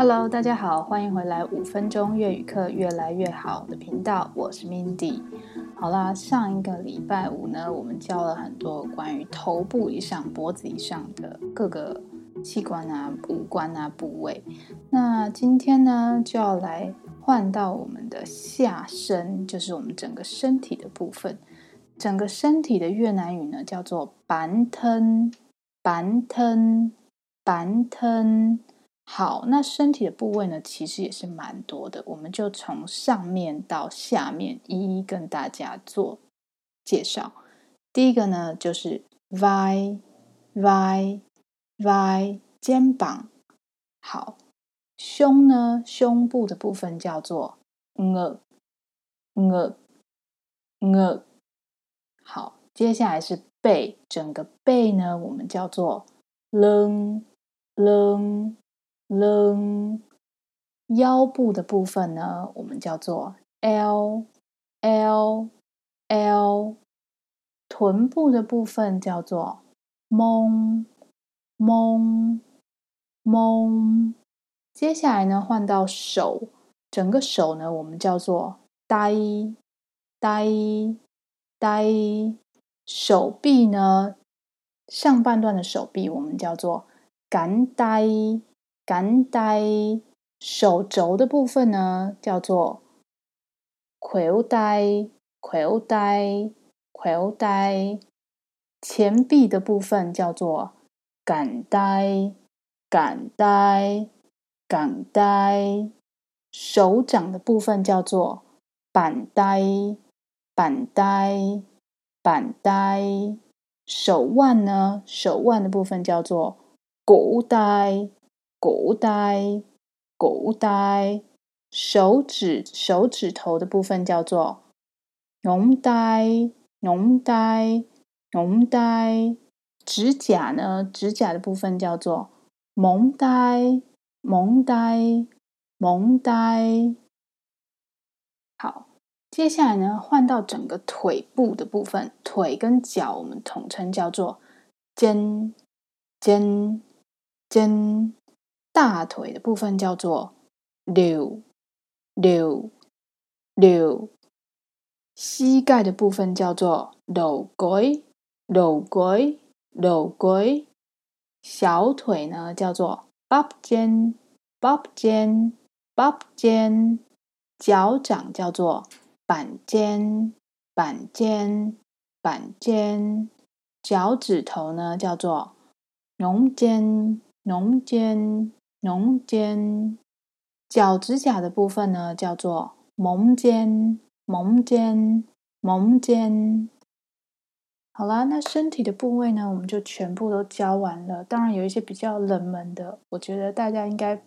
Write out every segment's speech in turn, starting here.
Hello，大家好，欢迎回来五分钟粤语课越来越好的频道，我是 Mindy。好啦，上一个礼拜五呢，我们教了很多关于头部以上、脖子以上的各个器官啊、五官啊、部位。那今天呢，就要来换到我们的下身，就是我们整个身体的部分。整个身体的越南语呢，叫做 bản thân，bản thân，bản thân。好，那身体的部位呢，其实也是蛮多的，我们就从上面到下面一一跟大家做介绍。第一个呢，就是 vi vi vi 肩膀。好，胸呢，胸部的部分叫做 ng ng ng。好，接下来是背，整个背呢，我们叫做 lưng，lưng。Lưng 腰部的部分呢，我们叫做 L L L；。臀部的部分叫做 mông，mông，mông。接下来呢，换到手，整个手呢，我们叫做 tay，tay，tay。手臂呢，上半段的手臂我们叫做 cánh tay。感带手肘的部分呢，叫做魁带、魁带、魁带；前臂的部分叫做感带、感带、感带；手掌的部分叫做板带、板带、板带；手腕呢，手腕的部分叫做骨带。狗呆，骨呆，手指手指头的部分叫做龙呆，龙呆，龙呆。指甲呢？指甲的部分叫做萌呆，萌呆，萌呆。好，接下来呢，换到整个腿部的部分，腿跟脚我们统称叫做尖尖尖。大腿的部分叫做六六六，膝盖的部分叫做六拐六拐六拐，小腿呢叫做八肩八肩八肩，脚掌叫做板尖板尖板尖，脚趾头呢叫做农尖农尖。农间，脚趾甲的部分呢，叫做蒙肩，蒙肩，蒙肩。好啦，那身体的部位呢，我们就全部都教完了。当然，有一些比较冷门的，我觉得大家应该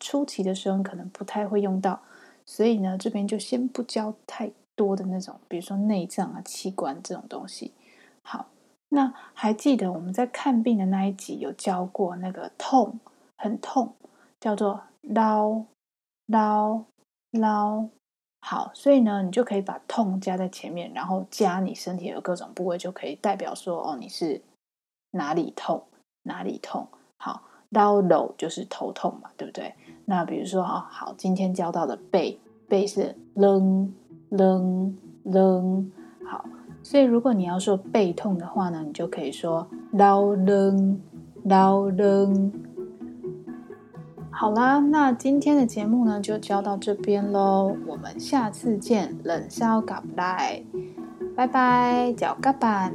初期的时候可能不太会用到，所以呢，这边就先不教太多的那种，比如说内脏啊、器官这种东西。好，那还记得我们在看病的那一集有教过那个痛。很痛，叫做捞捞捞。好，所以呢，你就可以把痛加在前面，然后加你身体的各种部位，就可以代表说哦，你是哪里痛哪里痛。好，捞楼就是头痛嘛，对不对？那比如说啊，好，今天教到的背，背是扔扔扔。好，所以如果你要说背痛的话呢，你就可以说捞扔捞扔。好啦，那今天的节目呢，就教到这边喽，我们下次见，冷烧咖不赖，拜拜，脚嘎板。